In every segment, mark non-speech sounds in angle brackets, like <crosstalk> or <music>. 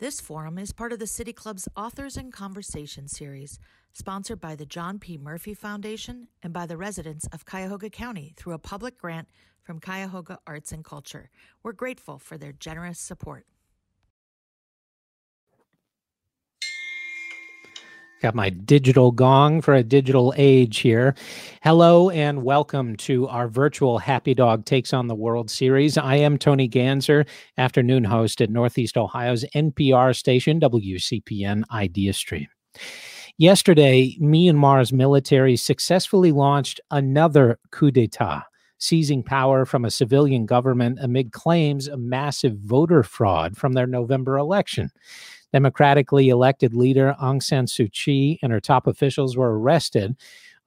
This forum is part of the City Club's Authors and Conversation series, sponsored by the John P. Murphy Foundation and by the residents of Cuyahoga County through a public grant from Cuyahoga Arts and Culture. We're grateful for their generous support. Got my digital gong for a digital age here. Hello and welcome to our virtual Happy Dog Takes on the World series. I am Tony Ganzer, afternoon host at Northeast Ohio's NPR station, WCPN Idea Stream. Yesterday, Myanmar's military successfully launched another coup d'etat, seizing power from a civilian government amid claims of massive voter fraud from their November election. Democratically elected leader Aung San Suu Kyi and her top officials were arrested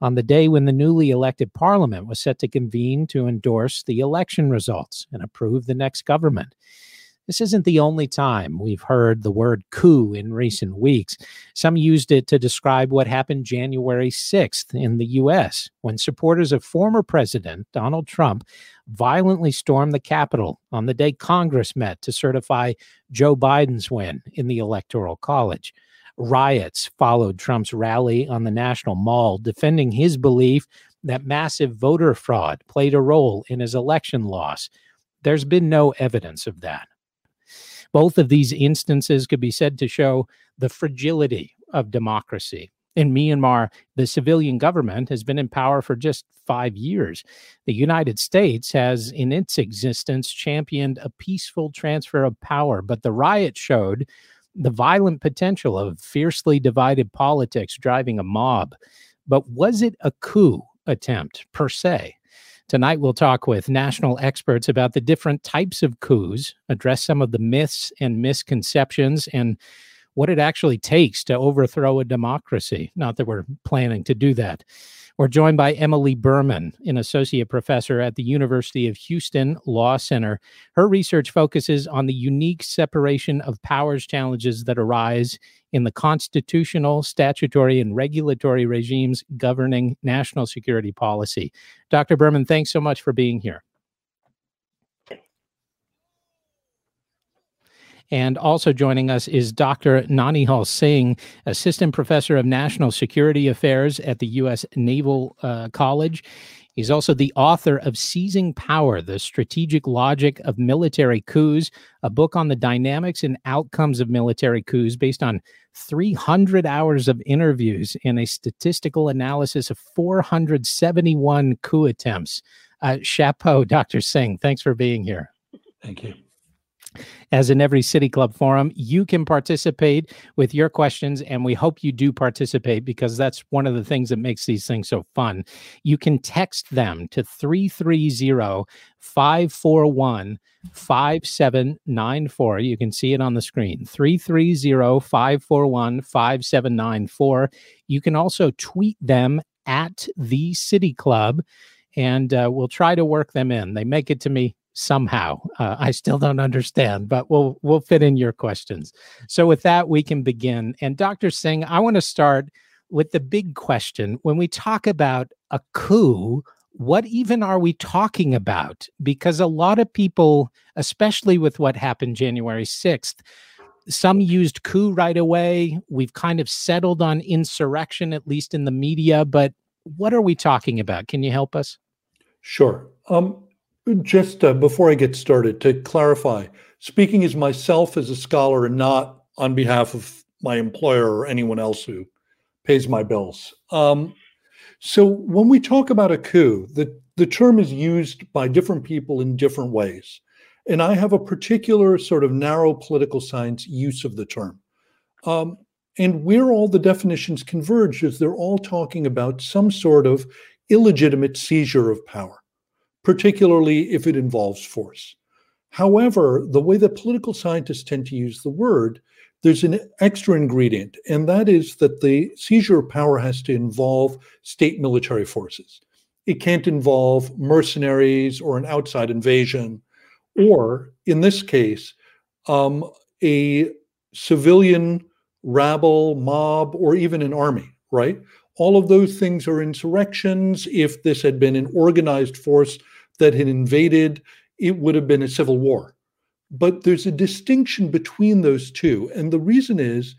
on the day when the newly elected parliament was set to convene to endorse the election results and approve the next government. This isn't the only time we've heard the word coup in recent weeks. Some used it to describe what happened January 6th in the U.S., when supporters of former President Donald Trump violently stormed the Capitol on the day Congress met to certify Joe Biden's win in the Electoral College. Riots followed Trump's rally on the National Mall, defending his belief that massive voter fraud played a role in his election loss. There's been no evidence of that. Both of these instances could be said to show the fragility of democracy. In Myanmar, the civilian government has been in power for just five years. The United States has, in its existence, championed a peaceful transfer of power, but the riot showed the violent potential of fiercely divided politics driving a mob. But was it a coup attempt per se? Tonight, we'll talk with national experts about the different types of coups, address some of the myths and misconceptions, and what it actually takes to overthrow a democracy. Not that we're planning to do that. We're joined by Emily Berman, an associate professor at the University of Houston Law Center. Her research focuses on the unique separation of powers challenges that arise in the constitutional, statutory, and regulatory regimes governing national security policy. Dr. Berman, thanks so much for being here. And also joining us is Dr. Naunihal Singh, Assistant Professor of National Security Affairs at the U.S. Naval uh, College. He's also the author of Seizing Power The Strategic Logic of Military Coups, a book on the dynamics and outcomes of military coups based on 300 hours of interviews and a statistical analysis of 471 coup attempts. Uh, chapeau, Dr. Singh. Thanks for being here. Thank you. As in every City Club forum, you can participate with your questions, and we hope you do participate because that's one of the things that makes these things so fun. You can text them to 330 541 5794. You can see it on the screen 330 541 5794. You can also tweet them at the City Club and uh, we'll try to work them in. They make it to me somehow. Uh, I still don't understand, but we'll we'll fit in your questions. So with that, we can begin. And Dr. Singh, I want to start with the big question. When we talk about a coup, what even are we talking about? Because a lot of people, especially with what happened January 6th, some used coup right away. We've kind of settled on insurrection, at least in the media. But what are we talking about? Can you help us? Sure. Um, just uh, before I get started, to clarify, speaking as myself as a scholar and not on behalf of my employer or anyone else who pays my bills. Um, so when we talk about a coup, the, the term is used by different people in different ways. And I have a particular sort of narrow political science use of the term. Um, and where all the definitions converge is they're all talking about some sort of illegitimate seizure of power particularly if it involves force. However, the way that political scientists tend to use the word, there's an extra ingredient, and that is that the seizure of power has to involve state military forces. It can't involve mercenaries or an outside invasion, or in this case, um, a civilian rabble, mob, or even an army, right? All of those things are insurrections. If this had been an organized force that had invaded, it would have been a civil war. But there's a distinction between those two. And the reason is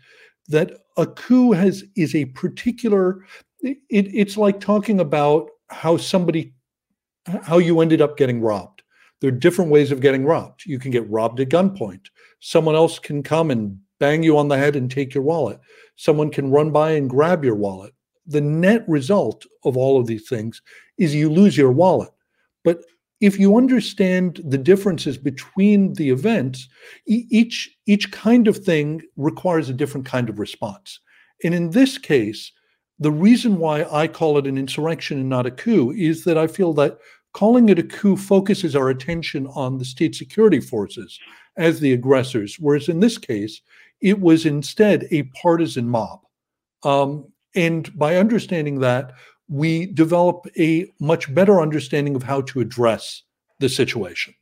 that a coup has is a particular it, it's like talking about how somebody how you ended up getting robbed. There are different ways of getting robbed. You can get robbed at gunpoint. Someone else can come and bang you on the head and take your wallet. Someone can run by and grab your wallet. The net result of all of these things is you lose your wallet. But if you understand the differences between the events, each each kind of thing requires a different kind of response. And in this case, the reason why I call it an insurrection and not a coup is that I feel that calling it a coup focuses our attention on the state security forces as the aggressors, whereas in this case, it was instead a partisan mob. Um, and by understanding that, we develop a much better understanding of how to address the situation.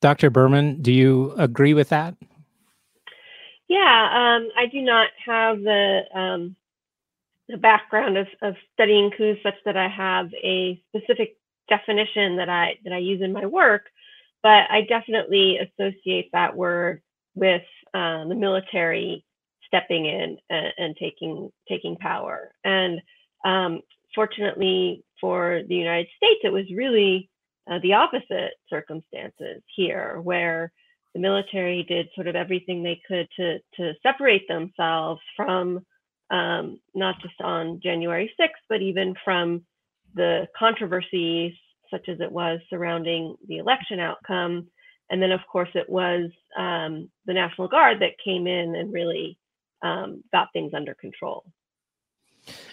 Dr. Berman, do you agree with that? Yeah, um, I do not have the um, the background of, of studying coups such that I have a specific definition that I that I use in my work, but I definitely associate that word with uh, the military stepping in and, and, taking taking power. And um, fortunately for the United States, it was really uh, the opposite circumstances here, where the military did sort of everything they could to to separate themselves from um, not just on January 6th, but even from the controversies such as it was surrounding the election outcome. And then, of course, it was um, the National Guard that came in and really um, got things under control.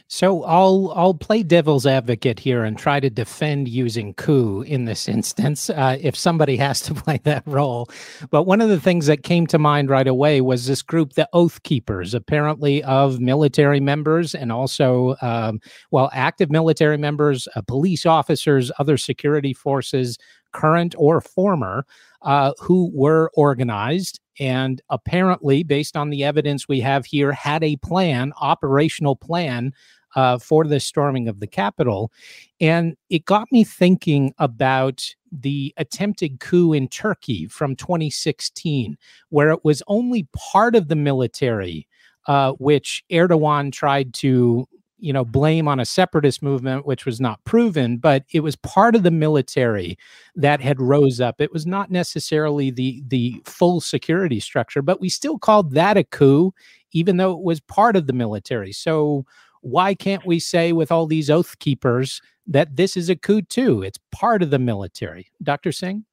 So I'll I'll play devil's advocate here and try to defend using coup in this instance, <laughs> uh, if somebody has to <laughs> play that role. But one of the things that came to mind right away was this group, the Oath Keepers, apparently of military members and also, um, well, active military members, uh, police officers, other security forces, current or former, uh, who were organized and apparently, based on the evidence we have here, had a plan, operational plan uh, for the storming of the Capitol. And it got me thinking about the attempted coup in Turkey from 2016, where it was only part of the military, uh, which Erdogan tried to you know blame on a separatist movement which was not proven but it was part of the military that had rose up. It was not necessarily the the full security structure but we still called that a coup even though it was part of the military. So why can't we say with all these oath keepers that this is a coup too? It's part of the military. Dr singh?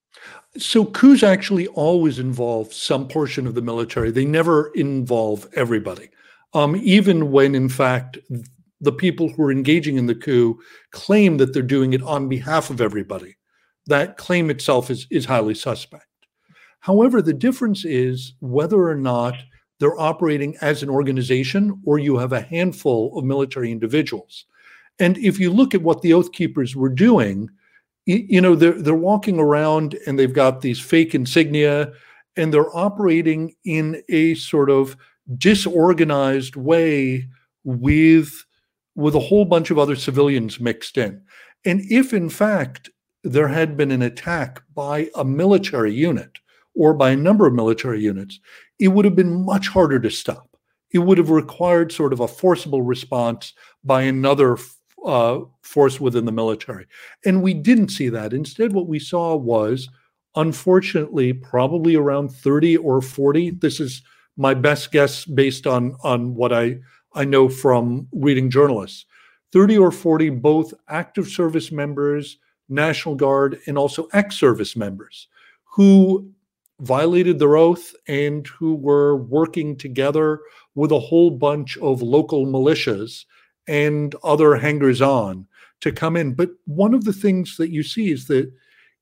So coups actually always involve some portion of the military. They never involve everybody. Um, even when in fact the people who are engaging in the coup claim that they're doing it on behalf of everybody. That claim itself is, is highly suspect. However, the difference is whether or not they're operating as an organization or you have a handful of military individuals. And if you look at what the Oath Keepers were doing, you know, they're, they're walking around and they've got these fake insignia and they're operating in a sort of disorganized way with with a whole bunch of other civilians mixed in. And if, in fact, there had been an attack by a military unit or by a number of military units, it would have been much harder to stop. It would have required sort of a forcible response by another uh, force within the military. And we didn't see that. Instead, what we saw was, unfortunately, probably around 30 or 40. This is my best guess based on, on what I I know from reading journalists 30 or 40 both active service members, National Guard, and also ex service members who violated their oath and who were working together with a whole bunch of local militias and other hangers on to come in. But one of the things that you see is that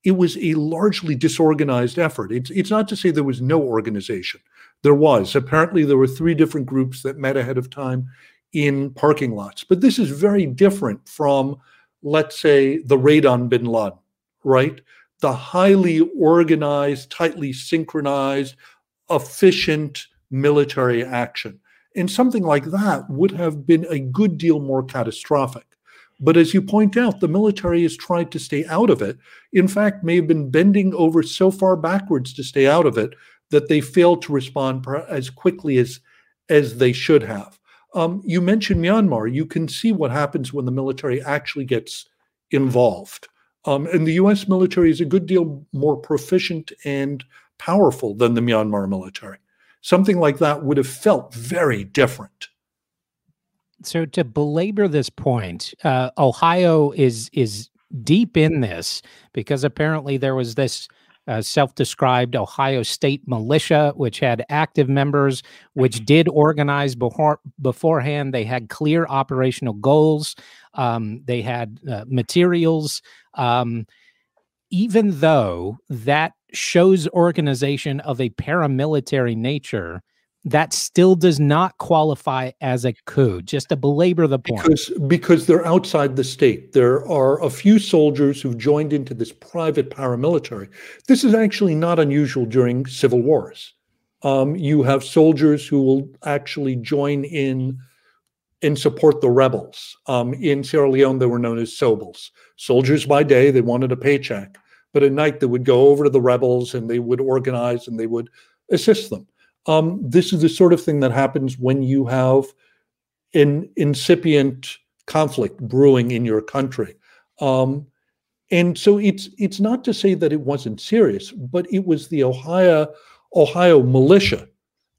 it was a largely disorganized effort. It's, it's not to say there was no organization. There was. Apparently, there were three different groups that met ahead of time in parking lots. But this is very different from, let's say, the raid on bin Laden, right? The highly organized, tightly synchronized, efficient military action. And something like that would have been a good deal more catastrophic. But as you point out, the military has tried to stay out of it. In fact, may have been bending over so far backwards to stay out of it that they failed to respond as quickly as as they should have. Um, you mentioned Myanmar. You can see what happens when the military actually gets involved. Um, and the U.S. military is a good deal more proficient and powerful than the Myanmar military. Something like that would have felt very different. So to belabor this point, uh, Ohio is is deep in this because apparently there was this uh, self-described Ohio State militia, which had active members, which did organize before, beforehand. They had clear operational goals. Um, they had uh, materials. Um, even though that shows organization of a paramilitary nature, that still does not qualify as a coup. Just to belabor the point, because because they're outside the state. There are a few soldiers who've joined into this private paramilitary. This is actually not unusual during civil wars. Um, you have soldiers who will actually join in and support the rebels. Um, in Sierra Leone, they were known as sobels soldiers by day, they wanted a paycheck, but at night they would go over to the rebels and they would organize and they would assist them. Um, this is the sort of thing that happens when you have an incipient conflict brewing in your country. Um, and so it's it's not to say that it wasn't serious, but it was the Ohio Ohio militia,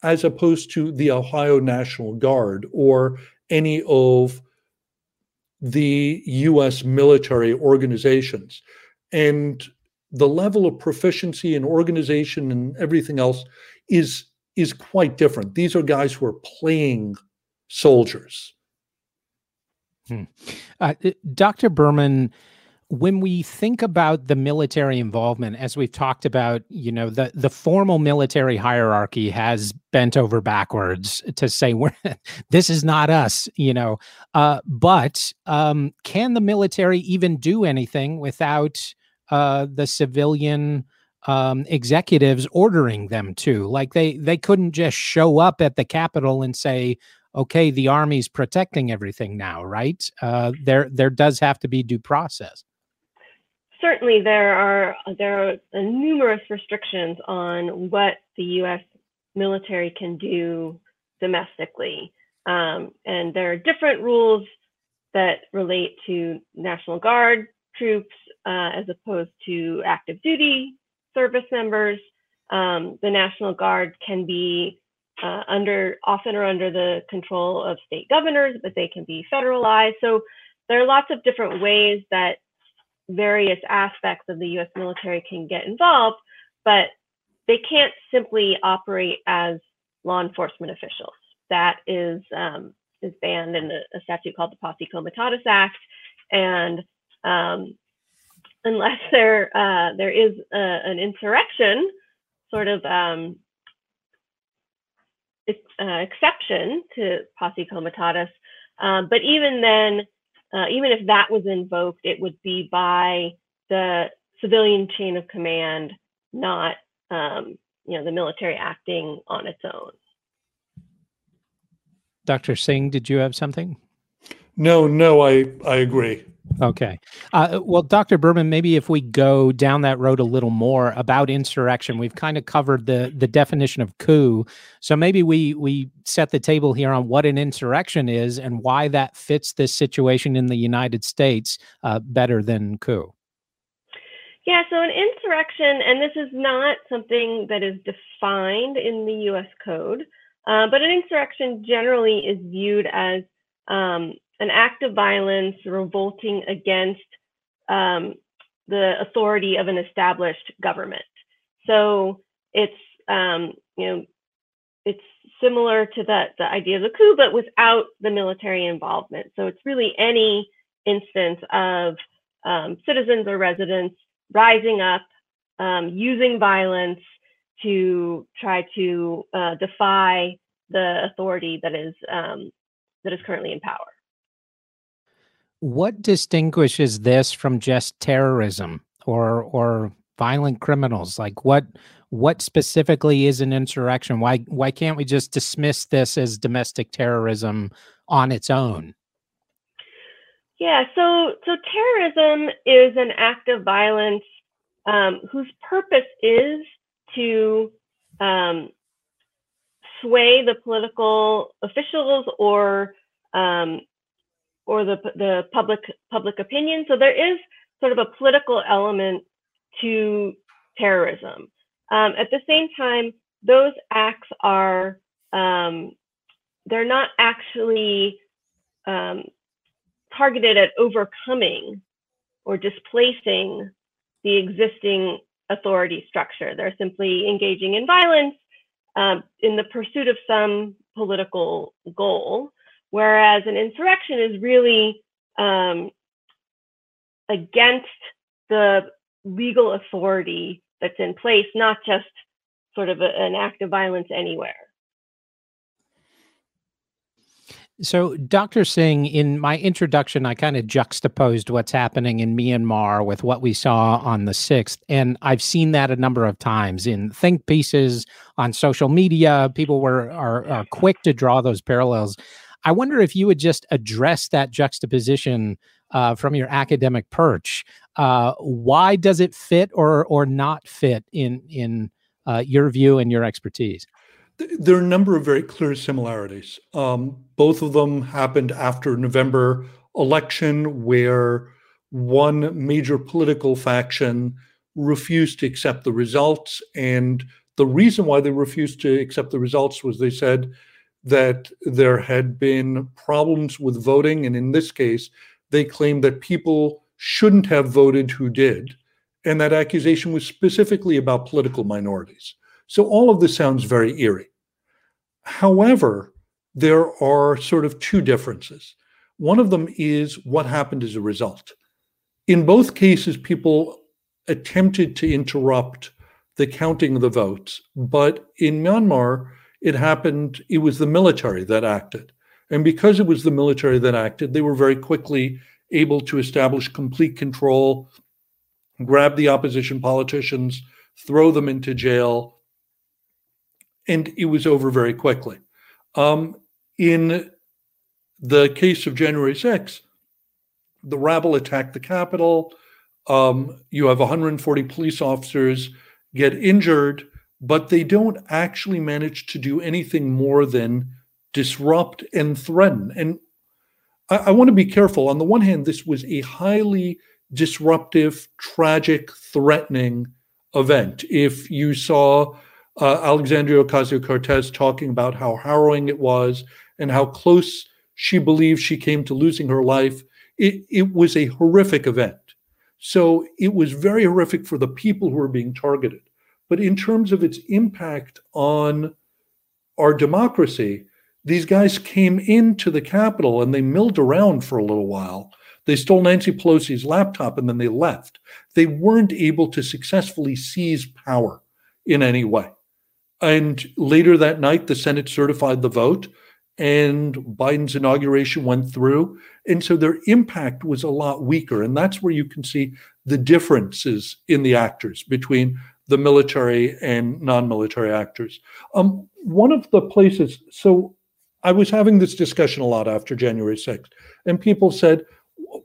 as opposed to the Ohio National Guard or any of the U.S. military organizations. And the level of proficiency and organization and everything else is is quite different. These are guys who are playing soldiers. Hmm. Uh, Dr. Berman, when we think about the military involvement, as we've talked about, you know, the, the formal military hierarchy has bent over backwards to say, <laughs> we're, this is not us, you know. Uh, but um, can the military even do anything without uh, the civilian um, executives ordering them to. Like they they couldn't just show up at the Capitol and say, "Okay, the army's protecting everything now." Right? Uh, there there does have to be due process. Certainly, there are there are numerous restrictions on what the U.S. military can do domestically, um, and there are different rules that relate to National Guard troops uh, as opposed to active duty service members. Um, the National Guard can be uh, under often or under the control of state governors, but they can be federalized. So there are lots of different ways that various aspects of the U.S. military can get involved, but they can't simply operate as law enforcement officials. That is um, is banned in a, a, statute called the Posse Comitatus Act, and um, unless there uh, there is a, an insurrection, sort of um, uh, exception to posse comitatus. Um, but even then, uh, even if that was invoked, it would be by the civilian chain of command, not um, you know the military acting on its own. Dr. Singh, did you have something? No, no, I I agree. Okay. Uh, well, Dr. Berman, maybe if we go down that road a little more about insurrection, we've kind of covered the the definition of coup. So maybe we we set the table here on what an insurrection is and why that fits this situation in the United States uh, better than coup. Yeah, so an insurrection, and this is not something that is defined in the U.S. Code, uh, but an insurrection generally is viewed as um, an act of violence revolting against um, the authority of an established government. So it's um, you know it's similar to the the idea of the coup, but without the military involvement. So it's really any instance of um, citizens or residents rising up, um, using violence to try to uh, defy the authority that is um, that is currently in power what distinguishes this from just terrorism or or violent criminals? Like what what specifically is an insurrection? Why why can't we just dismiss this as domestic terrorism on its own? Yeah, so so terrorism is an act of violence um, whose purpose is to um, sway the political officials or um, or the the public public opinion. So there is sort of a political element to terrorism. Um, at the same time, those acts are um, they're not actually um, targeted at overcoming or displacing the existing authority structure. They're simply engaging in violence um, in the pursuit of some political goal, whereas an insurrection is really um, against the legal authority that's in place, not just sort of a, an act of violence anywhere. So, Dr. Singh, in my introduction, I kind of juxtaposed what's happening in Myanmar with what we saw on the 6th. And I've seen that a number of times in think pieces on social media. People were are, are quick to draw those parallels. I wonder if you would just address that juxtaposition uh, from your academic perch. Uh, why does it fit or or not fit in in uh, your view and your expertise? There are a number of very clear similarities. Um, both of them happened after November election, where one major political faction refused to accept the results. And the reason why they refused to accept the results was they said that there had been problems with voting. And in this case, they claimed that people shouldn't have voted who did. And that accusation was specifically about political minorities. So all of this sounds very eerie. However, there are sort of two differences. One of them is what happened as a result. In both cases, people attempted to interrupt the counting of the votes, but in Myanmar, it happened, it was the military that acted. And because it was the military that acted, they were very quickly able to establish complete control, grab the opposition politicians, throw them into jail, and it was over very quickly. Um, in the case of January 6th, the rabble attacked the Capitol. Um, you have 140 police officers get injured, but they don't actually manage to do anything more than disrupt and threaten. And I, I want to be careful. On the one hand, this was a highly disruptive, tragic, threatening event. If you saw uh, Alexandria Ocasio Cortez talking about how harrowing it was and how close she believed she came to losing her life. It, it was a horrific event. So it was very horrific for the people who were being targeted. But in terms of its impact on our democracy, these guys came into the Capitol and they milled around for a little while. They stole Nancy Pelosi's laptop and then they left. They weren't able to successfully seize power in any way. And later that night, the Senate certified the vote and Biden's inauguration went through. And so their impact was a lot weaker. And that's where you can see the differences in the actors between the military and non military actors. Um, one of the places, so I was having this discussion a lot after January 6th, and people said,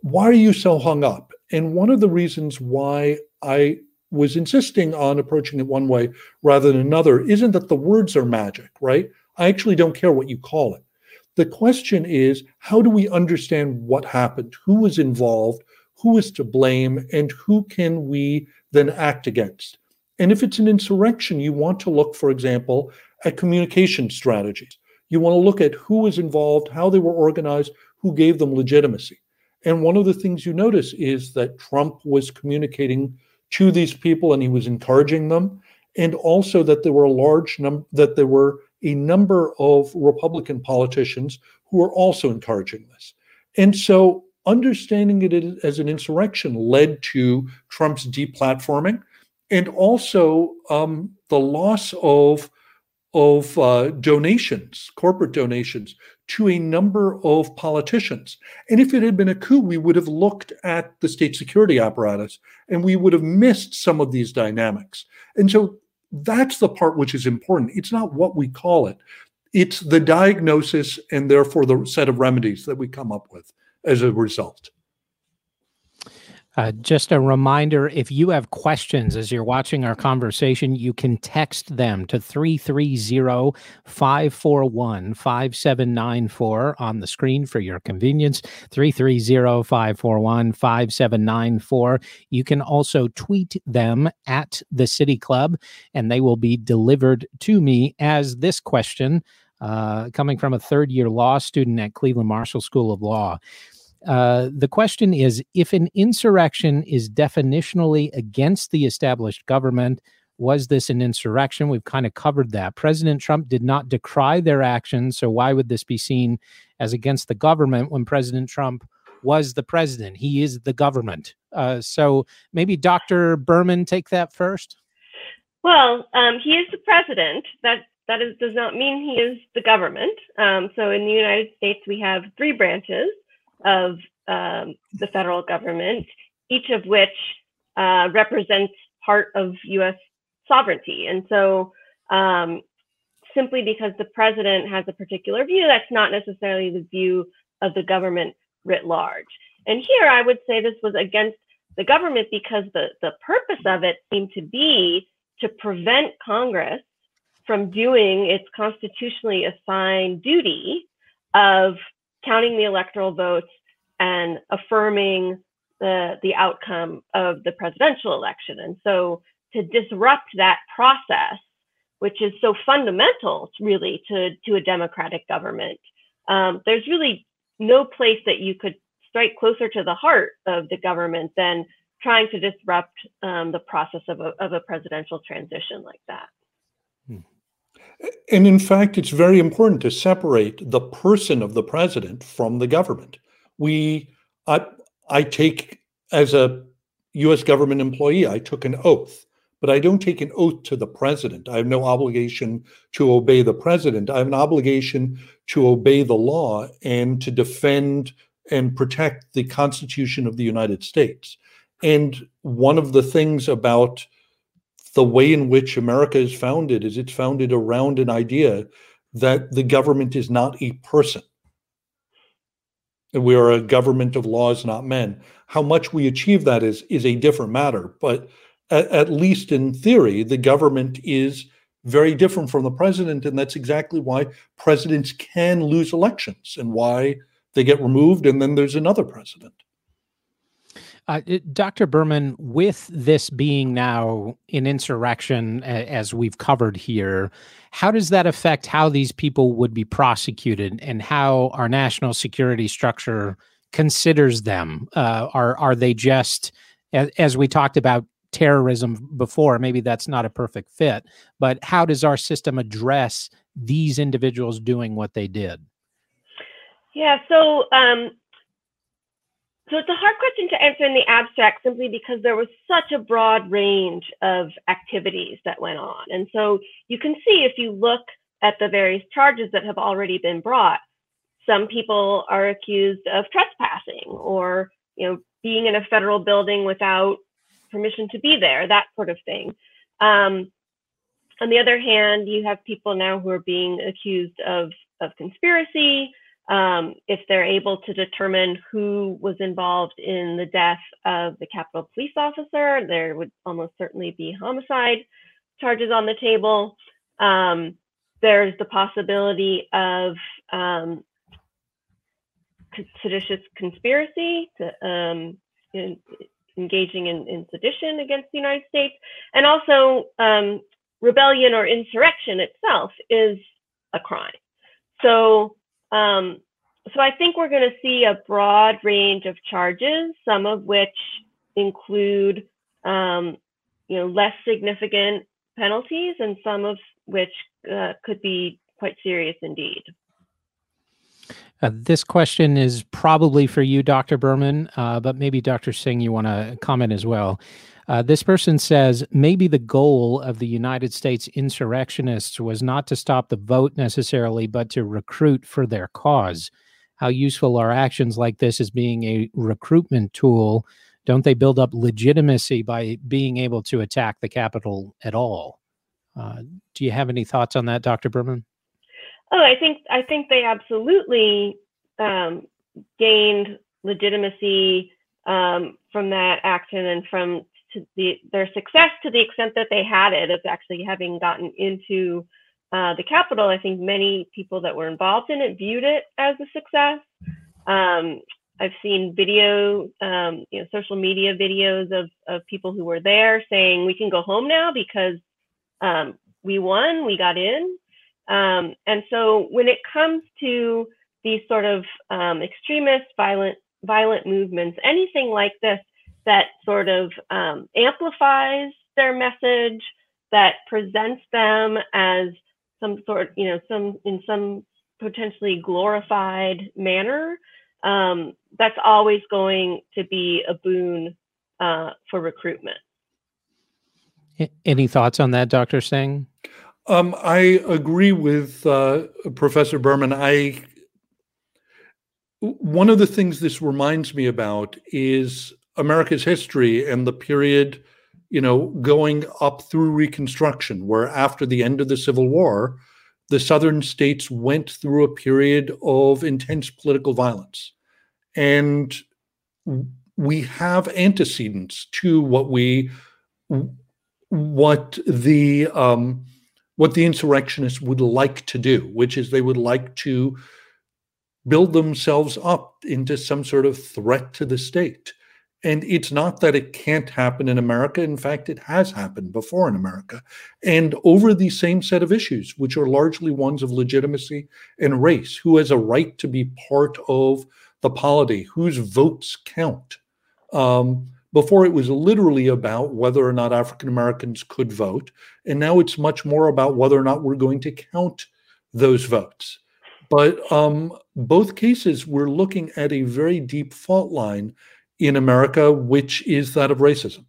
Why are you so hung up? And one of the reasons why I was insisting on approaching it one way rather than another isn't that the words are magic, right? I actually don't care what you call it. The question is how do we understand what happened? Who was involved? Who is to blame? And who can we then act against? And if it's an insurrection, you want to look, for example, at communication strategies. You want to look at who was involved, how they were organized, who gave them legitimacy. And one of the things you notice is that Trump was communicating to these people and he was encouraging them and also that there were a large number that there were a number of republican politicians who were also encouraging this and so understanding it as an insurrection led to trump's deplatforming and also um, the loss of of uh, donations, corporate donations, to a number of politicians. And if it had been a coup, we would have looked at the state security apparatus and we would have missed some of these dynamics. And so that's the part which is important. It's not what we call it, it's the diagnosis and therefore the set of remedies that we come up with as a result. Uh, just a reminder if you have questions as you're watching our conversation, you can text them to 330 541 5794 on the screen for your convenience. 330 541 5794. You can also tweet them at the City Club, and they will be delivered to me as this question uh, coming from a third year law student at Cleveland Marshall School of Law. Uh, the question is if an insurrection is definitionally against the established government, was this an insurrection? We've kind of covered that. President Trump did not decry their actions. So, why would this be seen as against the government when President Trump was the president? He is the government. Uh, so, maybe Dr. Berman take that first. Well, um, he is the president. That that is, does not mean he is the government. Um, so, in the United States, we have three branches of um, the federal government, each of which uh, represents part of US sovereignty. And so, um, simply because the president has a particular view, that's not necessarily the view of the government writ large. And here I would say this was against the government because the, the purpose of it seemed to be to prevent Congress from doing its constitutionally assigned duty of counting the electoral votes and affirming the the outcome of the presidential election. And so to disrupt that process, which is so fundamental really to, to a democratic government, um, there's really no place that you could strike closer to the heart of the government than trying to disrupt um, the process of a, of a presidential transition like that. And in fact, it's very important to separate the person of the president from the government. We, I, I take as a U.S. government employee, I took an oath, but I don't take an oath to the president. I have no obligation to obey the president. I have an obligation to obey the law and to defend and protect the Constitution of the United States. And one of the things about the way in which America is founded is it's founded around an idea that the government is not a person. We are a government of laws, not men. How much we achieve that is is a different matter, but at, at least in theory, the government is very different from the president, and that's exactly why presidents can lose elections and why they get removed, and then there's another president. Uh, Dr. Berman, with this being now an insurrection, as we've covered here, how does that affect how these people would be prosecuted and how our national security structure considers them? Uh, are are they just, as, as we talked about terrorism before? Maybe that's not a perfect fit, but how does our system address these individuals doing what they did? Yeah, so um, so it's a hard question to answer in the abstract simply because there was such a broad range of activities that went on. And so you can see if you look at the various charges that have already been brought, some people are accused of trespassing or, you know, being in a federal building without permission to be there, that sort of thing. Um, on the other hand, you have people now who are being accused of, of conspiracy, um, if they're able to determine who was involved in the death of the Capitol police officer, there would almost certainly be homicide charges on the table. Um, there's the possibility of um, seditious conspiracy to um, in, engaging in, in, sedition against the United States, and also um, rebellion or insurrection itself is a crime. So um, so I think we're going to see a broad range of charges, some of which include, um, you know, less significant penalties, and some of which uh, could be quite serious indeed. Uh, this question is probably for you, Dr. Berman, uh, but maybe Dr. Singh, you want to comment as well. Uh, this person says maybe the goal of the United States insurrectionists was not to stop the vote necessarily, but to recruit for their cause. How useful are actions like this as being a recruitment tool? Don't they build up legitimacy by being able to attack the Capitol at all? Uh, do you have any thoughts on that, Dr. Berman? Oh, I think I think they absolutely um, gained legitimacy um, from that action and from the, their success to the extent that they had it of actually having gotten into uh, the Capitol. I think many people that were involved in it viewed it as a success. Um, I've seen video, um, you know, social media videos of, of people who were there saying we can go home now because um, we won, we got in. Um, and so when it comes to these sort of um, extremist, violent, violent movements, anything like this that sort of um, amplifies their message, that presents them as some sort, you know, some in some potentially glorified manner, um, that's always going to be a boon uh, for recruitment. Any thoughts on that, Dr. Singh? Um, I agree with uh, Professor Berman. I one of the things this reminds me about is America's history and the period, you know, going up through Reconstruction, where after the end of the Civil War, the southern states went through a period of intense political violence. And we have antecedents to what we what the um, what the insurrectionists would like to do, which is they would like to build themselves up into some sort of threat to the state. And it's not that it can't happen in America. In fact, it has happened before in America. And over the same set of issues, which are largely ones of legitimacy and race who has a right to be part of the polity, whose votes count. Um, before it was literally about whether or not African Americans could vote. And now it's much more about whether or not we're going to count those votes. But um, both cases, we're looking at a very deep fault line in America, which is that of racism.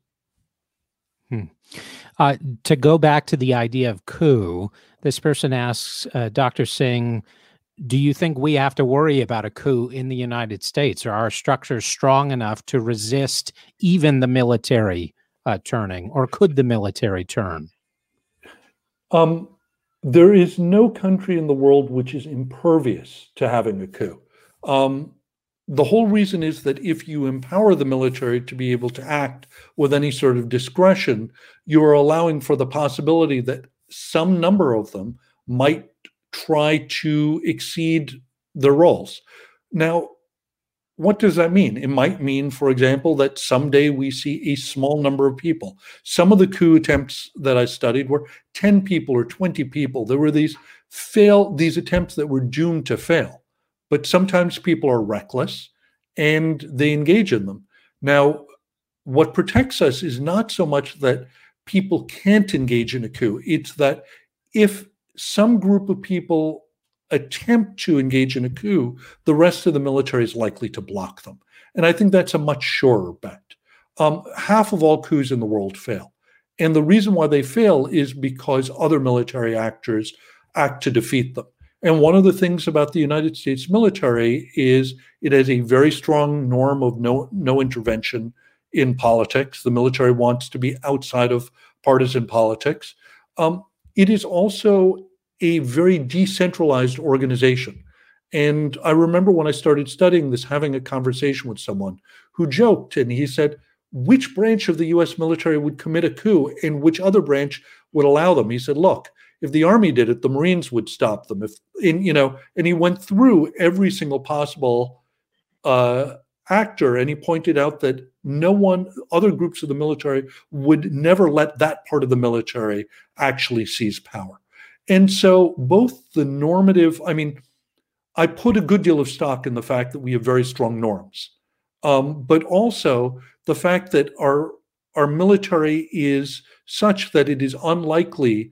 Hmm. Uh, to go back to the idea of coup, this person asks uh, Dr. Singh, do you think we have to worry about a coup in the United States? Are our structures strong enough to resist even the military uh, turning, or could the military turn? Um, there is no country in the world which is impervious to having a coup. Um, the whole reason is that if you empower the military to be able to act with any sort of discretion, you are allowing for the possibility that some number of them might try to exceed their roles. Now, what does that mean? It might mean, for example, that someday we see a small number of people. Some of the coup attempts that I studied were 10 people or 20 people. There were these fail these attempts that were doomed to fail. But sometimes people are reckless and they engage in them. Now, what protects us is not so much that people can't engage in a coup, it's that if some group of people attempt to engage in a coup, the rest of the military is likely to block them. And I think that's a much surer bet. Um, half of all coups in the world fail. And the reason why they fail is because other military actors act to defeat them. And one of the things about the United States military is it has a very strong norm of no, no intervention in politics. The military wants to be outside of partisan politics. Um, it is also a very decentralized organization. And I remember when I started studying this, having a conversation with someone who joked and he said, which branch of the US military would commit a coup and which other branch would allow them? He said, look, if the army did it, the Marines would stop them. If in, you know, and he went through every single possible uh, actor, and he pointed out that no one, other groups of the military, would never let that part of the military actually seize power. And so, both the normative, I mean, I put a good deal of stock in the fact that we have very strong norms, um, but also the fact that our our military is such that it is unlikely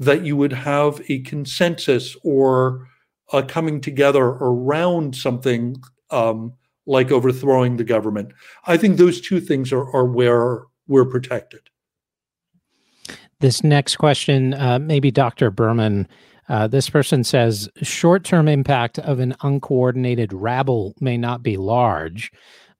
that you would have a consensus or a coming together around something um, like overthrowing the government. I think those two things are, are where we're protected. This next question, uh, maybe Dr. Berman. Uh, this person says short term impact of an uncoordinated rabble may not be large,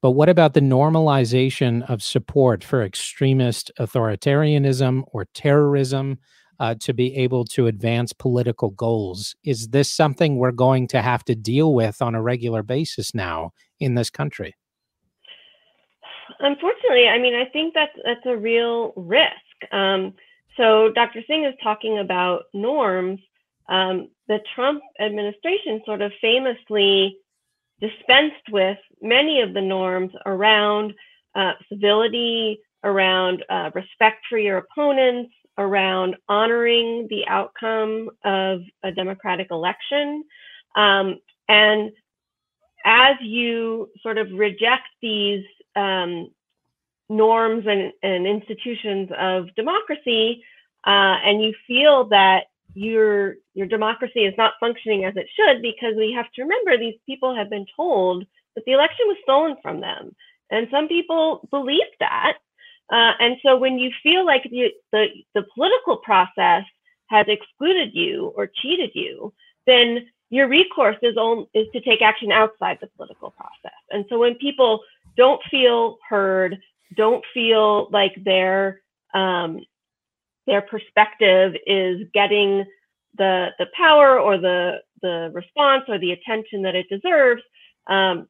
but what about the normalization of support for extremist authoritarianism or terrorism? Uh, to be able to advance political goals. Is this something we're going to have to deal with on a regular basis now in this country? Unfortunately, I mean, I think that's that's a real risk. Um, so Dr. Singh is talking about norms. Um, the Trump administration sort of famously dispensed with many of the norms around uh, civility, around uh, respect for your opponents, around honoring the outcome of a democratic election. Um, and as you sort of reject these um, norms and, and, institutions of democracy, uh, and you feel that your your democracy is not functioning as it should, because we have to remember these people have been told that the election was stolen from them, and some people believe that. Uh, and so when you feel like the, the the political process has excluded you or cheated you, then your recourse is on, is to take action outside the political process. And so when people don't feel heard, don't feel like their um, their perspective is getting the the power or the the response or the attention that it deserves, um,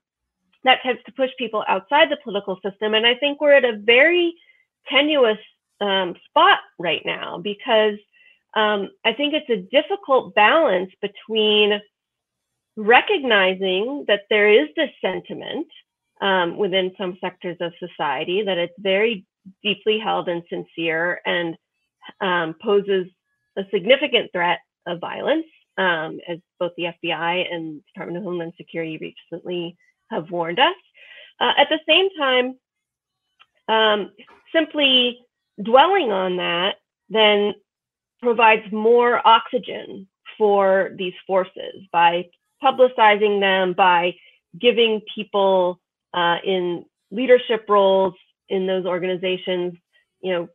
that tends to push people outside the political system. And I think we're at a very tenuous um, spot right now because um, I think it's a difficult balance between recognizing that there is this sentiment um, within some sectors of society that it's very deeply held and sincere and um, poses a significant threat of violence, um, as both the FBI and Department of Homeland Security recently have warned us. Uh, at the same time, um, simply dwelling on that then provides more oxygen for these forces by publicizing them, by giving people uh, in leadership roles in those organizations, you know,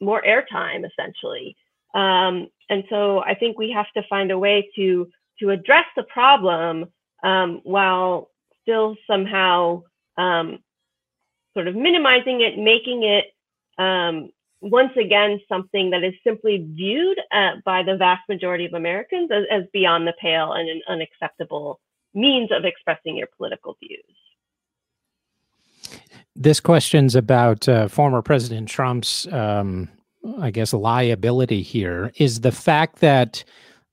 more airtime essentially. Um, and so I think we have to find a way to to address the problem um, while still somehow um, sort of minimizing it, making it um, once again something that is simply viewed uh, by the vast majority of Americans as, as beyond the pale and an unacceptable means of expressing your political views. This question's about uh, former President Trump's, um, I guess, liability here. Is the fact that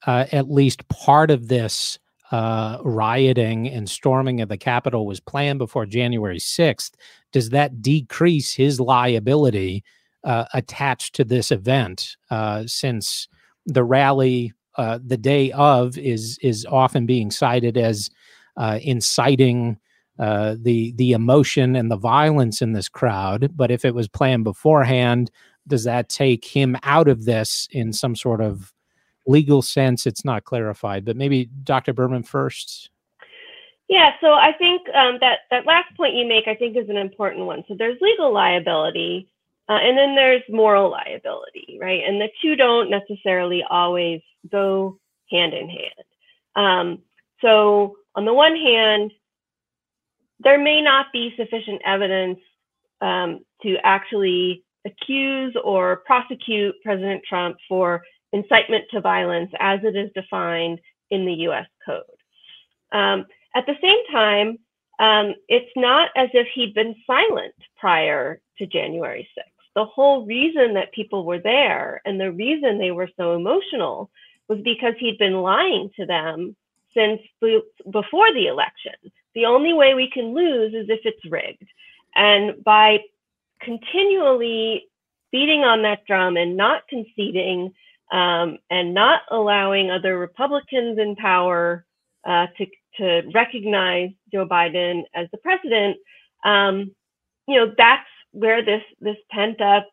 uh, at least part of this uh, rioting and storming of the Capitol was planned before January 6th, does that decrease his liability uh, attached to this event? Uh, since the rally uh, the day of is is often being cited as uh, inciting uh, the the emotion and the violence in this crowd. But if it was planned beforehand, does that take him out of this in some sort of legal sense? It's not clarified. But maybe Dr. Berman first. Yeah, so I think um, that that last point you make, I think, is an important one. So there's legal liability, uh, and then there's moral liability, right? And the two don't necessarily always go hand in hand. Um, so on the one hand, there may not be sufficient evidence um, to actually accuse or prosecute President Trump for incitement to violence as it is defined in the US Code. Um, at the same time, um, it's not as if he'd been silent prior to January 6th. The whole reason that people were there and the reason they were so emotional was because he'd been lying to them since before the election the only way we can lose is if it's rigged. And by continually beating on that drum and not conceding um, and not allowing other Republicans in power uh, to, to recognize Joe Biden as the president, um, you know, that's where this this pent up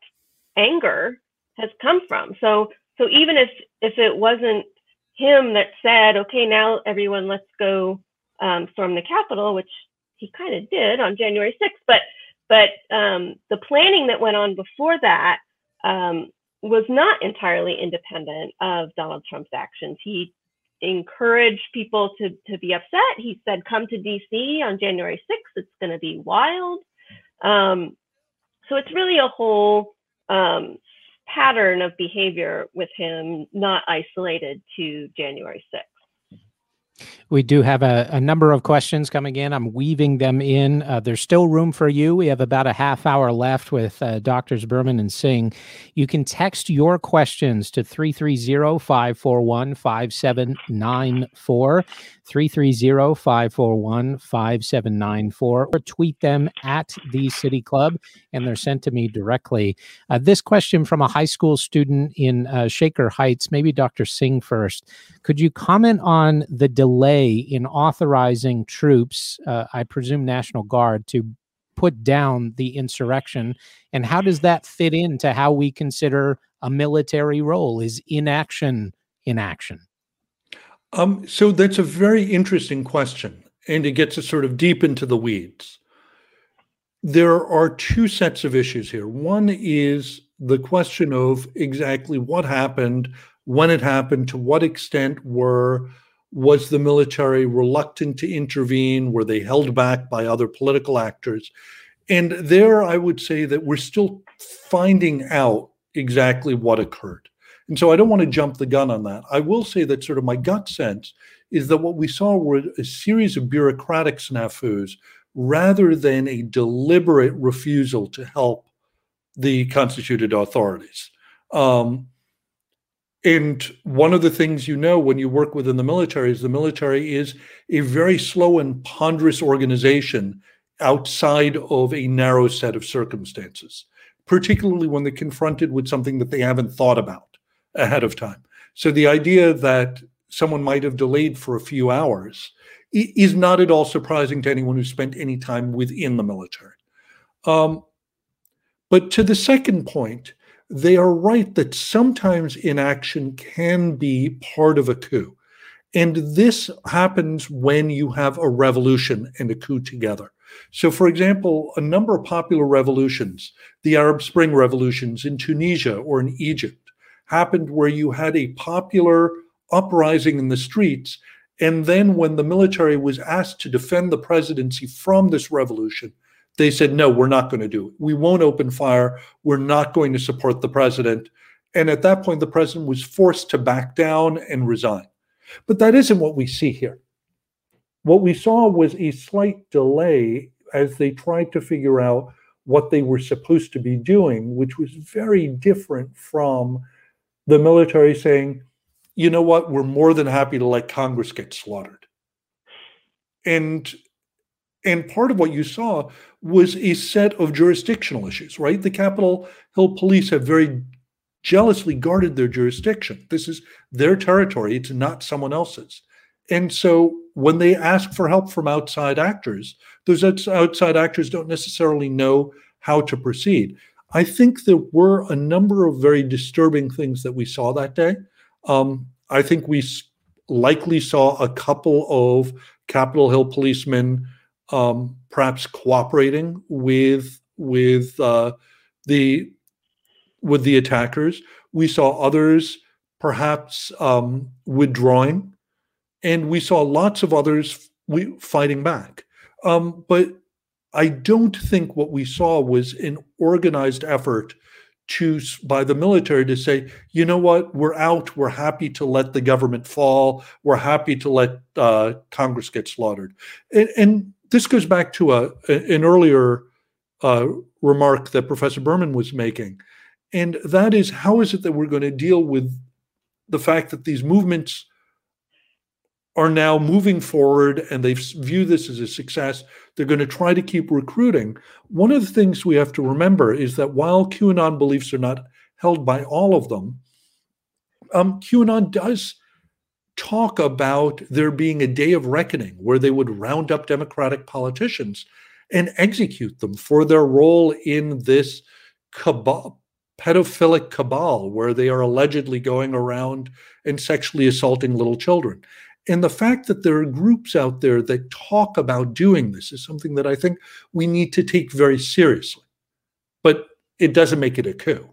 anger has come from. So so even if if it wasn't him that said, okay, now everyone let's go um, storm the Capitol, which he kind of did on January 6th. But but um, the planning that went on before that um, was not entirely independent of Donald Trump's actions. He encouraged people to to be upset. He said, "Come to D.C. on January 6th. It's going to be wild." Um, so it's really a whole um, pattern of behavior with him, not isolated to January 6th. We do have a, a, number of questions coming in. I'm weaving them in. Uh, there's still room for you. We have about a half hour left with uh, Doctors Berman and Singh. You can text your questions to 330 541 5794. 330 541 5794 or tweet them at the City Club and they're sent to me directly. Uh, this question from a high school student in uh, Shaker Heights, maybe Dr. Singh first. Could you comment on the delay in authorizing troops, uh, I presume National Guard, to put down the insurrection? And how does that fit into how we consider a military role? Is inaction inaction? Um, so that's a very interesting question, and it gets us sort of deep into the weeds. There are two sets of issues here. One is the question of exactly what happened, when it happened, to what extent were was the military reluctant to intervene? Were they held back by other political actors? And there, I would say that we're still finding out exactly what occurred. And so I don't want to jump the gun on that. I will say that sort of my gut sense is that what we saw were a series of bureaucratic snafus rather than a deliberate refusal to help the constituted authorities. Um, and one of the things you know when you work within the military is the military is a very slow and ponderous organization outside of a narrow set of circumstances, particularly when they're confronted with something that they haven't thought about ahead of time. So the idea that someone might have delayed for a few hours is not at all surprising to anyone who spent any time within the military. Um, but to the second point, they are right that sometimes inaction can be part of a coup. And this happens when you have a revolution and a coup together. So, for example, a number of popular revolutions, the Arab Spring revolutions in Tunisia or in Egypt, happened where you had a popular uprising in the streets. And then, when the military was asked to defend the presidency from this revolution, they said, no, we're not going to do it. We won't open fire. We're not going to support the president. And at that point, the president was forced to back down and resign. But that isn't what we see here. What we saw was a slight delay as they tried to figure out what they were supposed to be doing, which was very different from the military saying, you know what, we're more than happy to let Congress get slaughtered. And and part of what you saw was a set of jurisdictional issues, right? The Capitol Hill police have very jealously guarded their jurisdiction. This is their territory, it's not someone else's. And so when they ask for help from outside actors, those outside actors don't necessarily know how to proceed. I think there were a number of very disturbing things that we saw that day. Um, I think we likely saw a couple of Capitol Hill policemen um, perhaps cooperating with with uh, the with the attackers. We saw others perhaps um, withdrawing, and we saw lots of others fighting back. Um, but I don't think what we saw was an organized effort to by the military to say, you know what, we're out. We're happy to let the government fall. We're happy to let uh, Congress get slaughtered. And, and, this goes back to a, an earlier uh, remark that Professor Berman was making, and that is, how is it that we're going to deal with the fact that these movements are now moving forward and they view this as a success. They're going to try to keep recruiting. One of the things we have to remember is that while QAnon beliefs are not held by all of them, um, QAnon does talk about there being a day of reckoning where they would round up Democratic politicians and execute them for their role in this cabal, pedophilic cabal where they are allegedly going around and sexually assaulting little children. And the fact that there are groups out there that talk about doing this is something that I think we need to take very seriously. But it doesn't make it a coup.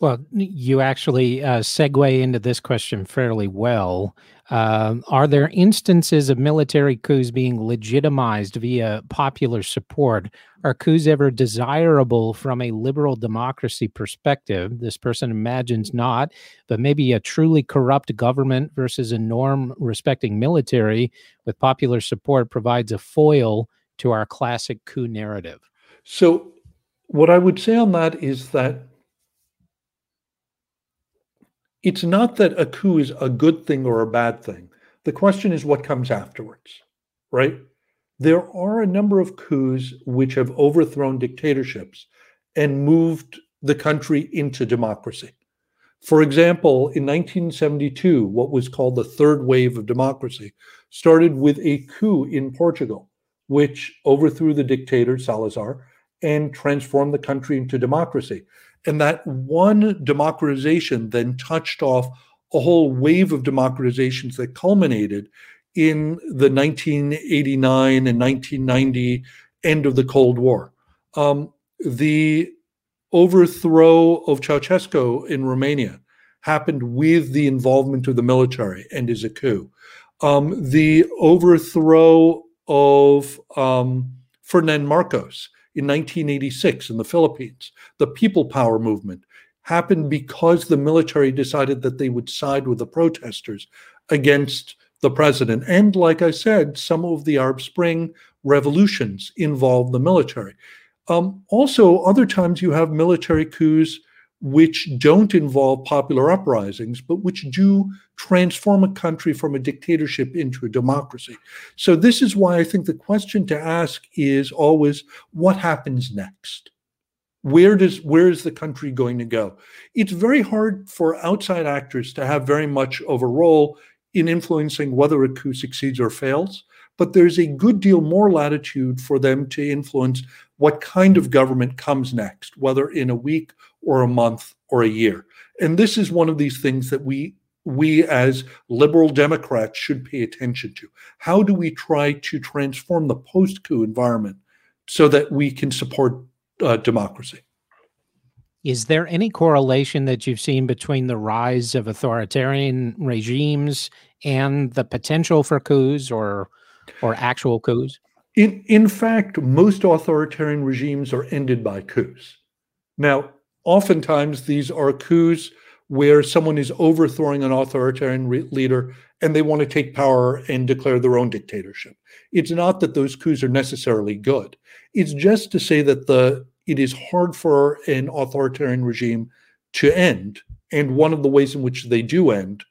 Well, you actually uh, segue into this question fairly well. Uh, are there instances of military coups being legitimized via popular support? Are coups ever desirable from a liberal democracy perspective? This person imagines not, but maybe a truly corrupt government versus a norm respecting military with popular support provides a foil to our classic coup narrative. So, what I would say on that is that it's not that a coup is a good thing or a bad thing. The question is what comes afterwards, right? There are a number of coups which have overthrown dictatorships and moved the country into democracy. For example, in 1972, what was called the third wave of democracy started with a coup in Portugal, which overthrew the dictator Salazar and transformed the country into democracy. And that one democratization then touched off a whole wave of democratizations that culminated in the 1989 and 1990 end of the Cold War. Um, the overthrow of Ceausescu in Romania happened with the involvement of the military and is a coup. Um, the overthrow of um, Ferdinand Marcos in 1986 in the Philippines. The People Power movement happened because the military decided that they would side with the protesters against the president. And like I said, some of the Arab Spring revolutions involved the military. Um, also, other times you have military coups which don't involve popular uprisings, but which do transform a country from a dictatorship into a democracy. So, this is why I think the question to ask is always what happens next? Where does where is the country going to go? It's very hard for outside actors to have very much of a role in influencing whether a coup succeeds or fails, but there's a good deal more latitude for them to influence what kind of government comes next, whether in a week or a month or a year. And this is one of these things that we we as liberal Democrats should pay attention to. How do we try to transform the post coup environment so that we can support uh, democracy? Is there any correlation that you've seen between the rise of authoritarian regimes and the potential for coups or or actual coups? In in fact, most authoritarian regimes are ended by coups. Now, oftentimes these are coups where someone is overthrowing an authoritarian re- leader and they want to take power and declare their own dictatorship. It's not that those coups are necessarily good. It's just to say that the it is hard for an authoritarian regime to end. And one of the ways in which they do end,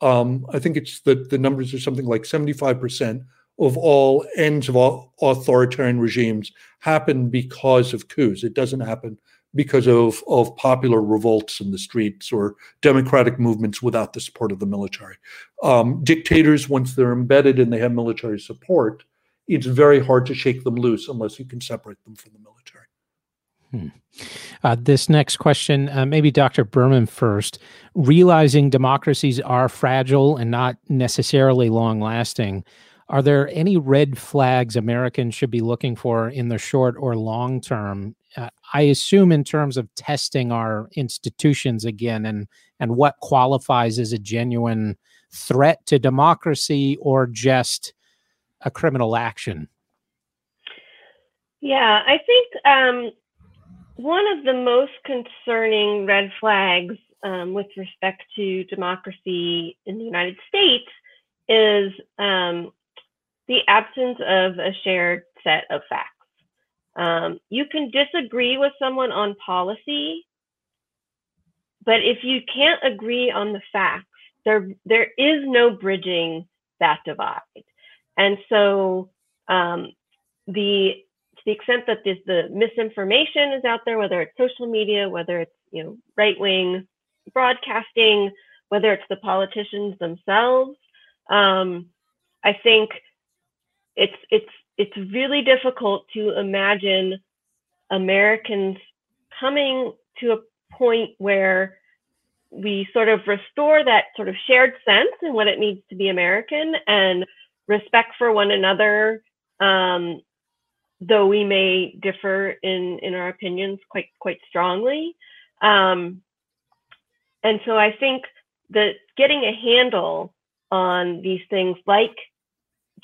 um, I think it's that the numbers are something like 75% of all ends of all authoritarian regimes happen because of coups. It doesn't happen because of, of popular revolts in the streets or democratic movements without the support of the military. Um, dictators, once they're embedded and they have military support, it's very hard to shake them loose unless you can separate them from the military. Hmm. Uh, this next question, uh, maybe Dr. Berman first. Realizing democracies are fragile and not necessarily long lasting, are there any red flags Americans should be looking for in the short or long term? Uh, I assume in terms of testing our institutions again and and what qualifies as a genuine threat to democracy or just a criminal action. Yeah, I think um, one of the most concerning red flags um, with respect to democracy in the United States is um, the absence of a shared set of facts. Um, you can disagree with someone on policy, but if you can't agree on the facts, there there is no bridging that divide. And so um, the to the extent that this, the misinformation is out there, whether it's social media, whether it's you know right wing broadcasting, whether it's the politicians themselves, um, I think it's it's it's really difficult to imagine Americans coming to a point where we sort of restore that sort of shared sense and what it means to be American and respect for one another, um, though we may differ in in our opinions quite quite strongly. Um, and so I think that getting a handle on these things like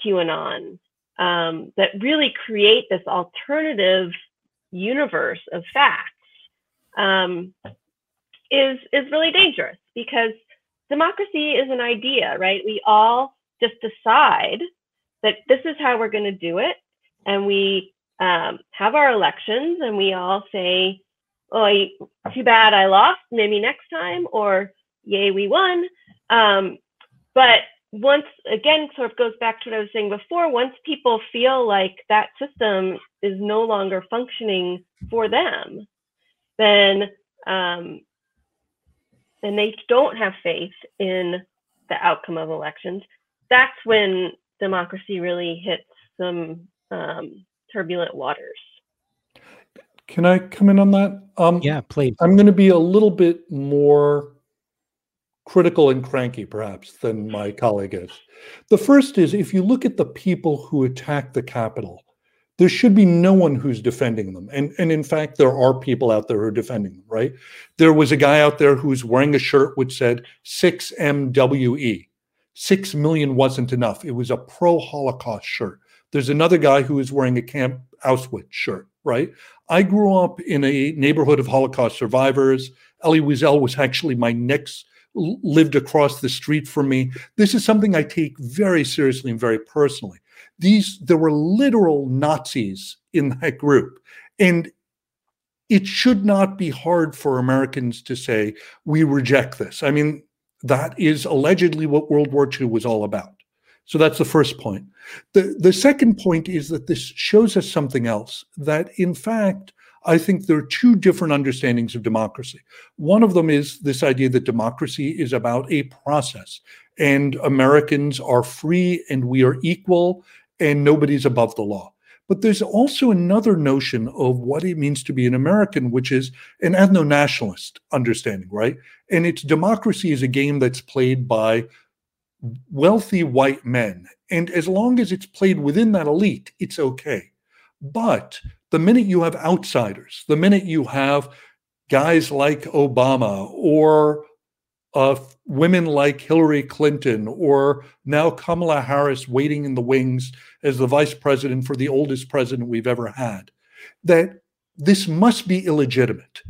QAnon um, that really create this alternative universe of facts um, is is really dangerous because democracy is an idea, right? We all just decide that this is how we're going to do it, and we um, have our elections, and we all say, "Oh, I, too bad I lost. Maybe next time," or "Yay, we won." Um, but once again, sort of goes back to what I was saying before. Once people feel like that system is no longer functioning for them, then um, then they don't have faith in the outcome of elections. That's when democracy really hits some um, turbulent waters. Can I come in on that? Um, yeah, please. I'm going to be a little bit more critical and cranky, perhaps, than my colleague is. The first is if you look at the people who attacked the Capitol, there should be no one who's defending them. And, and in fact, there are people out there who are defending them, right? There was a guy out there who's wearing a shirt which said 6MWE. Six million wasn't enough. It was a pro Holocaust shirt. There's another guy who is wearing a Camp Auschwitz shirt, right? I grew up in a neighborhood of Holocaust survivors. Elie Wiesel was actually my next lived across the street from me. This is something I take very seriously and very personally these there were literal Nazis in <laughs> that group. And it should not be hard for Americans to say, we reject this. I mean, that is allegedly what World War II was all about. So that's the first point. The, the second point is that this shows us something else that, in fact, I think there are two different understandings of democracy. One of them is this idea that democracy is about a process and Americans are free and we are equal and nobody's above the law. But there's also another notion of what it means to be an American, which is an ethno nationalist understanding, right? And it's democracy is a game that's played by wealthy white men. And as long as it's played within that elite, it's okay. But the minute you have outsiders, the minute you have guys like Obama or of women like Hillary Clinton or now Kamala Harris waiting in the wings as the vice president for the oldest president we've ever had, that this must be illegitimate.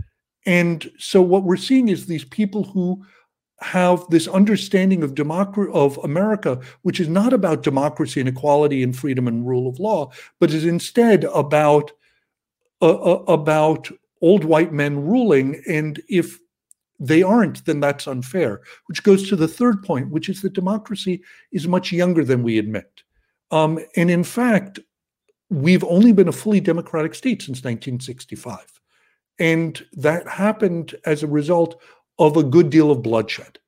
And so what we're seeing is these people who have this understanding of democracy of America, which is not about democracy and equality and freedom and rule of law, but is instead about uh, about old white men ruling. And if they aren't, then that's unfair. Which goes to the third point, which is that democracy is much younger than we admit. Um, and in fact, we've only been a fully democratic state since 1965. And that happened as a result of a good deal of bloodshed.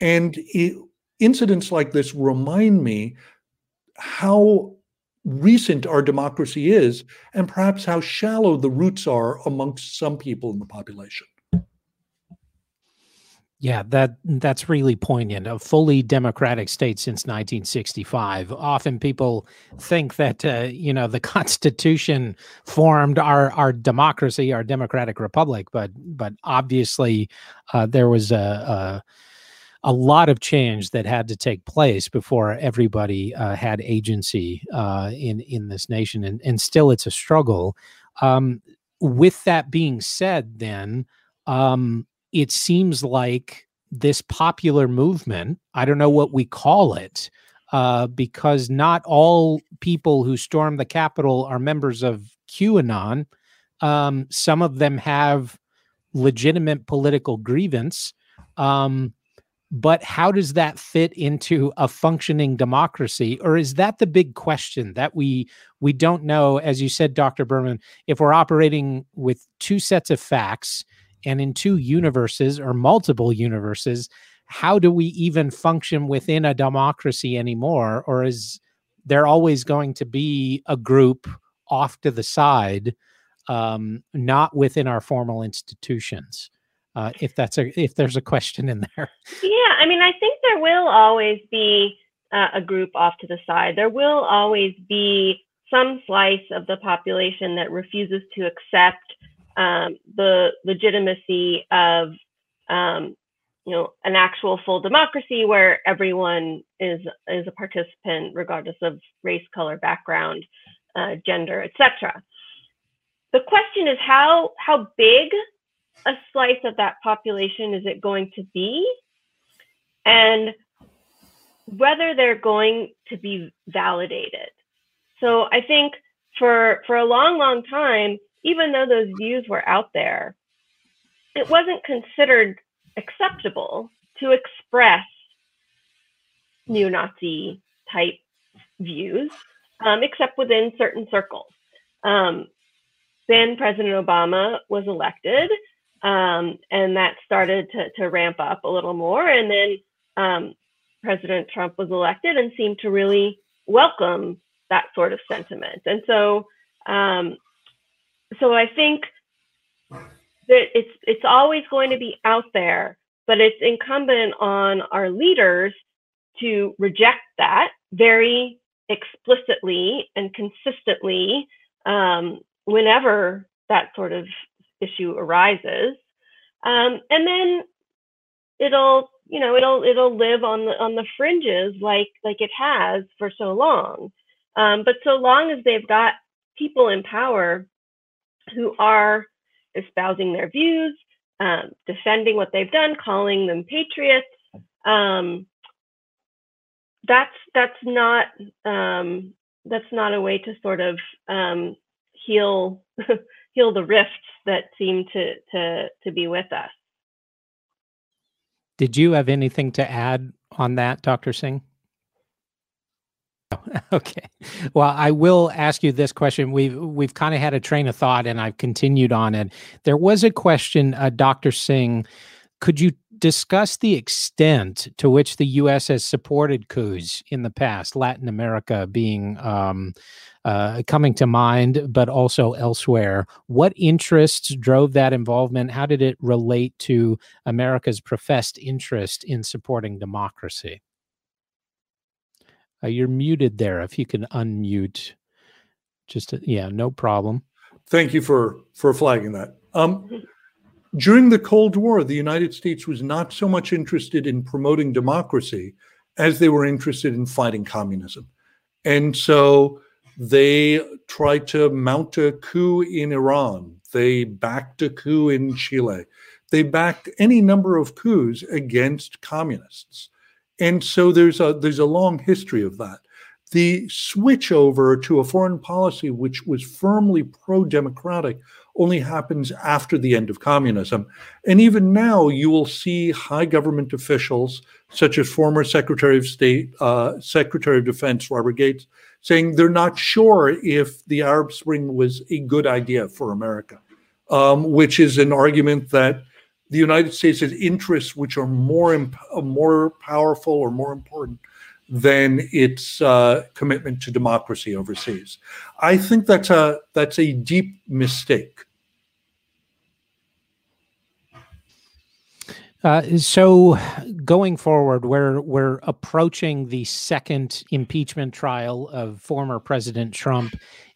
And it, incidents like this remind me how recent our democracy is and perhaps how shallow the roots are amongst some people in the population. Yeah, that that's really poignant. A fully democratic state since 1965. Often people think that uh, you know the <laughs> Constitution formed our our democracy, our democratic republic, but but obviously uh, there was a, a, a lot of change that had to take place before everybody uh, had agency uh, in in this nation, and and still it's a struggle. Um, with that being said, then. Um, it seems like this popular movement, I don't know what we call it, uh, because not all people who storm the Capitol are members of QAnon. Um, some of them have legitimate political grievance. Um, but how does that fit into a functioning democracy? Or is that the big question that we we don't know? As you said dr berman if we're operating with two sets of facts and in two universes or multiple universes how do we even function within a democracy anymore? Or is there always going to be a group off to the side um, not within our formal institutions uh, if that's a if there's a question in there. Yeah i mean i think there will always be uh, a group off to the side. There will always be some slice of the population that refuses to accept um, the legitimacy of um, you know an actual full democracy where everyone is is a participant regardless of race color background uh, gender etc the question is how how big a slice of that population is it going to be and whether they're going to be validated so i think for for a long long time even though those views were out there it wasn't considered acceptable to express neo-Nazi type views, um, except within certain circles. Um, then President Obama was elected, um, and that started to, to, ramp up a little more. And then um, President Trump was elected and seemed to really welcome that sort of sentiment. And so, um, so I think that it's it's always going to be out there, but it's incumbent on our leaders to reject that very explicitly and consistently um, whenever that sort of issue arises, um, and then it'll you know it'll it'll live on the on the fringes like like it has for so long. Um, but so long as they've got people in power who are espousing their views, um, defending what they've done, calling them patriots. Um, that's that's not um, that's not a way to sort of um, heal <laughs> heal the rifts that seem to to to be with us. Did you have anything to add on that, Dr. Singh? <laughs> Okay. Well, I will ask you this question. We've we've kind of had a train of thought, and I've continued on it. There was a question, uh, Dr. Singh. Could you discuss the extent to which the U.S. has supported coups in the past, Latin America being um, uh, coming to mind, but also elsewhere? What interests drove that involvement? How did it relate to America's professed interest in supporting democracy? Uh, you're muted there. If you can unmute, just to, yeah, no problem. Thank you for for flagging that. Um, during the Cold War, the United States was not so much interested in promoting democracy as they were interested in fighting communism, and so they tried to mount a coup in Iran. They backed a coup in Chile. They backed any number of coups against communists. And so there's a there's a long history of that. The switch over to a foreign policy which was firmly pro-democratic only happens after the end of communism. And even now, you will see high government officials, such as former Secretary of State, uh, Secretary of Defense Robert Gates, saying they're not sure if the Arab Spring was a good idea for America, um, which is an argument that the United States has interests which are more imp- uh, more powerful or more important than its uh, commitment to democracy overseas. I think that's a that's a deep mistake. Uh, so, going forward, we're we're approaching the second impeachment trial of former President Trump,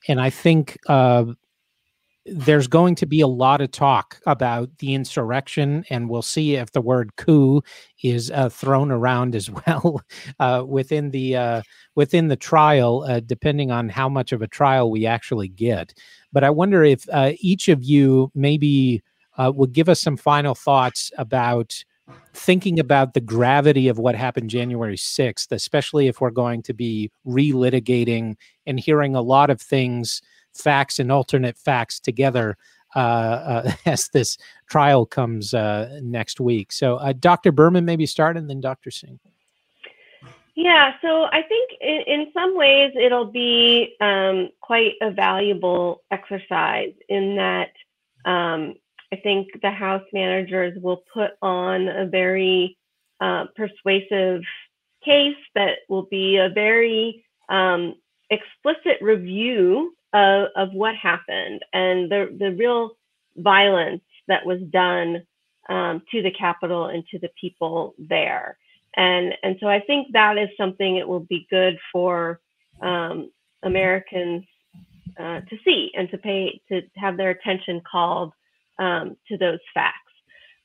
and I think uh, there's going to be a lot of talk about the insurrection, and we'll see if the word coup is uh, thrown around as <laughs> well uh, within the uh, within the trial, uh, depending on how much of a trial we actually get. But I wonder if uh, each of you maybe uh, would give us some final thoughts about thinking about the gravity of what happened January 6th, especially if we're going to be relitigating and hearing a lot of things facts and alternate facts together uh, uh, <laughs> as this trial comes uh, next week. So, uh, Dr. Berman, maybe start, and then Dr. Singh. Yeah, so I think in, in some ways it'll be um, quite a valuable exercise in that um, I think the House managers will put on a very uh, persuasive case that will be a very um, explicit review of, of what happened and the, the real violence that was done um, to the Capitol and to the people there. And, and so I think that is something it will be good for um, Americans uh, to see and to pay, to have their attention called um, to those facts.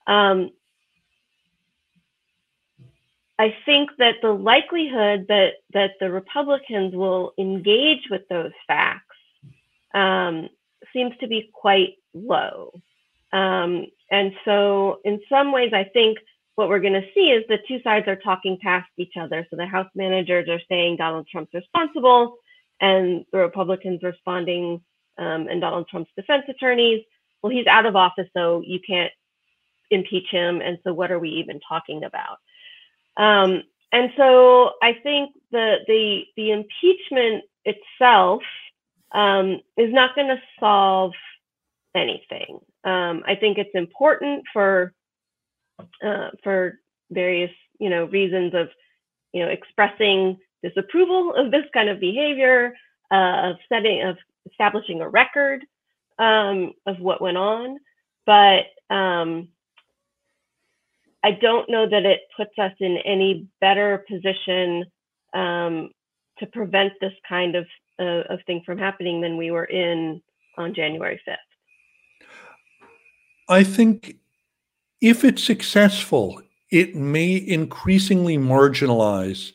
Um, I think that the likelihood that that the Republicans will engage with those facts um, seems to be quite low. Um, and so, in some ways, I think what we're going to see is the two sides are talking past each other. So the House managers are saying Donald Trump's responsible, and the Republicans responding, um, and Donald Trump's defense attorneys, well, he's out of office, so you can't impeach him. And so, what are we even talking about? Um, and so, I think the the the impeachment itself um, is not going to solve anything. Um, I think it's important for uh, for various you know reasons of you know expressing disapproval of this kind of behavior, uh, of setting of establishing a record um, of what went on, but um, I don't know that it puts us in any better position um, to prevent this kind of uh, of thing from happening than we were in on January 5th. I think if it's successful, it may increasingly marginalize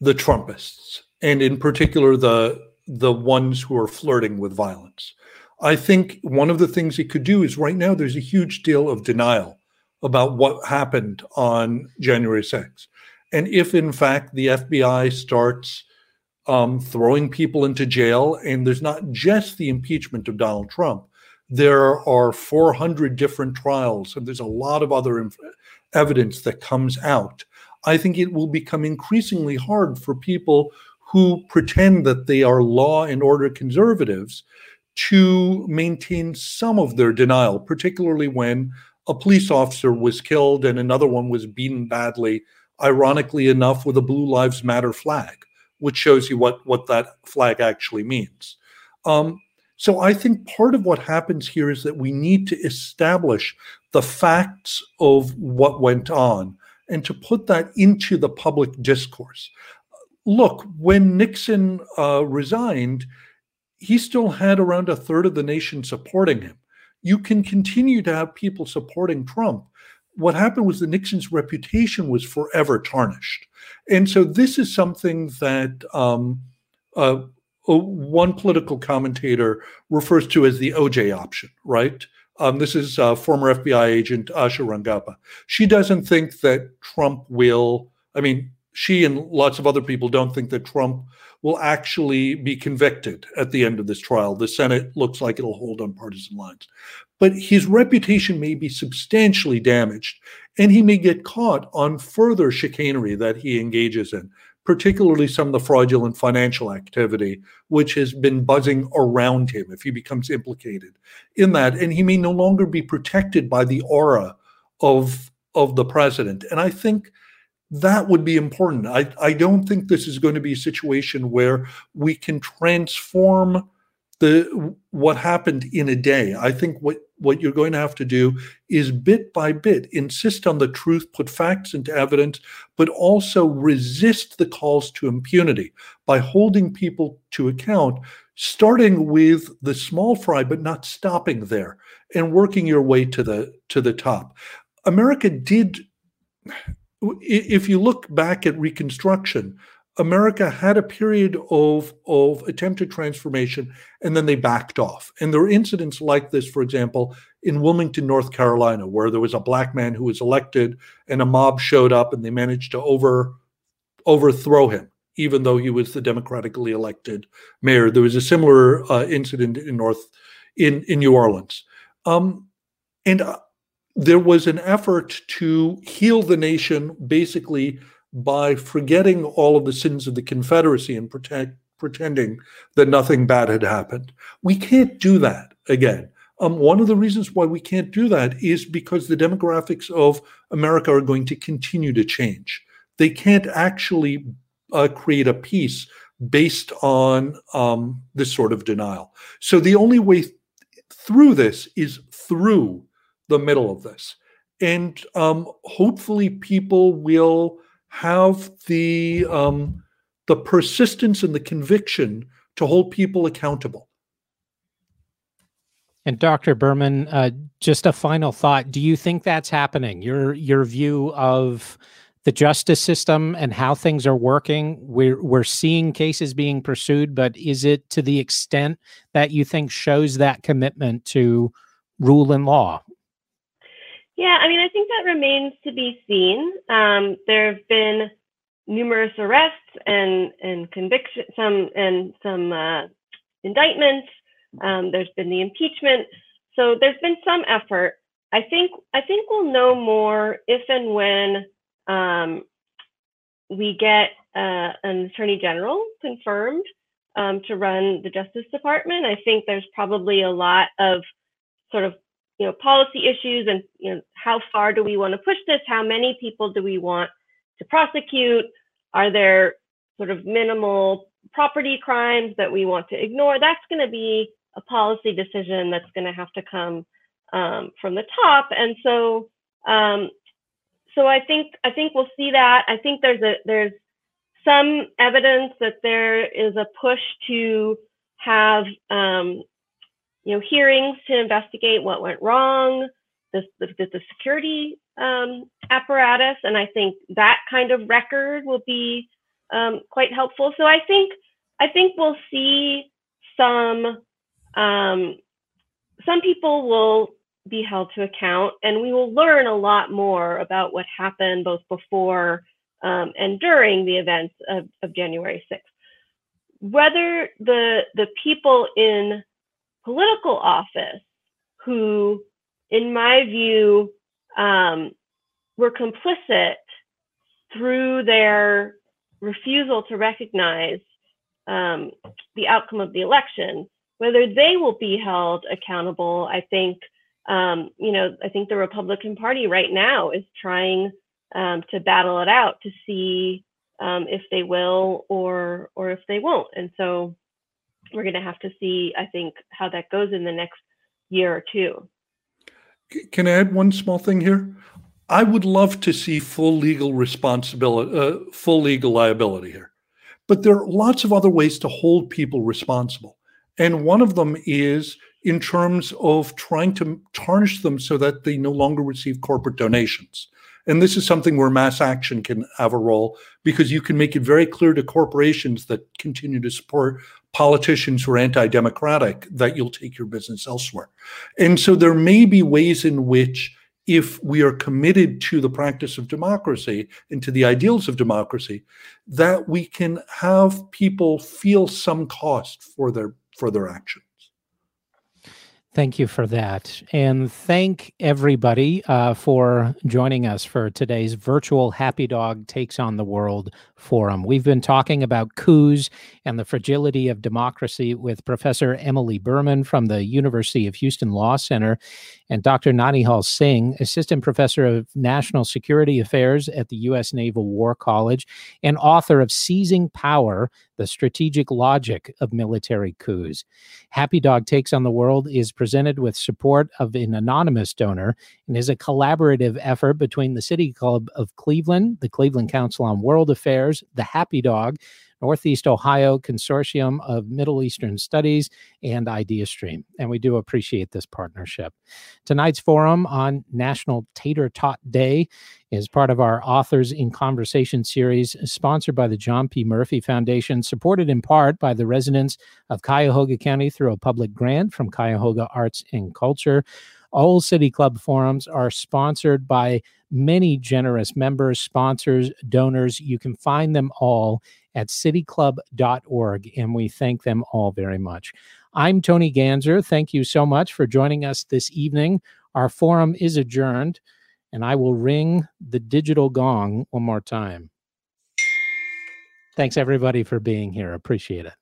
the Trumpists, and in particular the the ones who are flirting with violence. I think one of the things it could do is right now there's a huge deal of denial about what happened on January 6th. And if in fact the FBI starts um, throwing people into jail, and there's not just the impeachment of Donald Trump, there are 400 different trials, and there's a lot of other inf- evidence that comes out. I think it will become increasingly hard for people who pretend that they are law and order conservatives to maintain some of their denial, particularly when a police officer was killed and another one was beaten badly, ironically enough, with a Blue Lives Matter flag, which shows you what, what that flag actually means. Um, so I think part of what happens here is that we need to establish the facts of what went on and to put that into the public discourse. Look, when Nixon uh, resigned, he still had around a third of the nation supporting him. You can continue to have people supporting Trump. What happened was that Nixon's reputation was forever tarnished. And so this is something that um, uh, uh, one political commentator refers to as the OJ option, right? Um, this is uh, former FBI agent Asha Rangappa. She doesn't think that Trump will, I mean, she and lots of other people don't think that Trump will actually be convicted at the end of this trial. The Senate looks like it'll hold on partisan lines. But his reputation may be substantially damaged, and he may get caught on further chicanery that he engages in particularly some of the fraudulent financial activity, which has been buzzing around him if he becomes implicated in that. And he may no longer be protected by the aura of, of the president. And I think that would be important. I, I don't think this is going to be a situation where we can transform the what happened in a day. I think what what you're going to have to do is bit by bit insist on the truth, put facts into evidence, but also resist the calls to impunity by holding people to account, starting with the small fry, but not stopping there and working your way to the to the top. America did if you look back at Reconstruction, America had a period of, of attempted transformation and then they backed off. And there were incidents like this, for example, in Wilmington, North Carolina, where there was a black man who was elected and a mob showed up and they managed to over overthrow him, even though he was the democratically elected mayor. There was a similar uh, incident in North in, in New Orleans. Um, and uh, there was an effort to heal the nation basically by forgetting all of the sins of the Confederacy and protect, pretending that nothing bad had happened. We can't do that again. Um, one of the reasons why we can't do that is because the demographics of America are going to continue to change. They can't actually uh, create a peace based on um, this sort of denial. So the only way through this is through the middle of this. And um, hopefully, people will have the um, the persistence and the conviction to hold people accountable. And Dr. Berman, uh, just a final thought: Do you think that's happening? Your your view of the justice system and how things are working? We're we're seeing cases being pursued, but is it to the extent that you think shows that commitment to rule and law? Yeah, I mean, I think that remains to be seen. Um, there have been numerous arrests and and conviction, some and some uh, indictments. Um, there's been the impeachment, so there's been some effort. I think I think we'll know more if and when um, we get uh, an attorney general confirmed um, to run the Justice Department. I think there's probably a lot of sort of you know policy issues and you know how far do we want to push this? How many people do we want to prosecute? Are there sort of minimal property crimes that we want to ignore? That's going to be a policy decision that's going to have to come um, from the top. And so, um, so I think I think we'll see that. I think there's a there's some evidence that there is a push to have um, you know hearings to investigate what went wrong, the the, the security um, apparatus, and I think that kind of record will be um, quite helpful. So I think I think we'll see some um, some people will be held to account, and we will learn a lot more about what happened both before um, and during the events of, of January 6th. Whether the the people in political office who, in my view, um, were complicit through their refusal to recognize um, the outcome of the election, whether they will be held accountable, I think, um, you know, I think the Republican Party right now is trying um, to battle it out to see um, if they will or or if they won't. And so we're going to have to see, I think, how that goes in the next year or two. Can I add one small thing here? I would love to see full legal responsibility, uh, full legal liability here. But there are lots of other ways to hold people responsible. And one of them is in terms of trying to tarnish them so that they no longer receive corporate donations. And this is something where mass action can have a role because you can make it very clear to corporations that continue to support politicians who are anti democratic that you'll take your business elsewhere. And so there may be ways in which if we are committed to the practice of democracy and to the ideals of democracy, that we can have people feel some cost for their for their actions. Thank you for that. And thank everybody uh, for joining us for today's virtual Happy Dog Takes on the World forum. We've been talking about coups and the fragility of democracy with Professor Emily Berman from the University of Houston Law Center and Dr. Naunihal Singh, Assistant Professor of National Security Affairs at the U.S. Naval War College and author of Seizing Power The Strategic Logic of Military Coups. Happy Dog Takes on the World is presented with support of an anonymous donor and is a collaborative effort between the City Club of Cleveland, the Cleveland Council on World Affairs, the Happy Dog, Northeast Ohio Consortium of Middle Eastern Studies, and IdeaStream. And we do appreciate this partnership. Tonight's forum on National Tater Tot Day is part of our Authors in Conversation series, sponsored by the John P. Murphy Foundation, supported in part by the residents of Cuyahoga County through a public grant from Cuyahoga Arts and Culture. All City Club forums are sponsored by many generous members, sponsors, donors. You can find them all at cityclub.org, and we thank them all very much. I'm Tony Ganzer. Thank you so much for joining us this evening. Our forum is adjourned, and I will ring the digital gong one more time. Thanks, everybody, for being here. Appreciate it.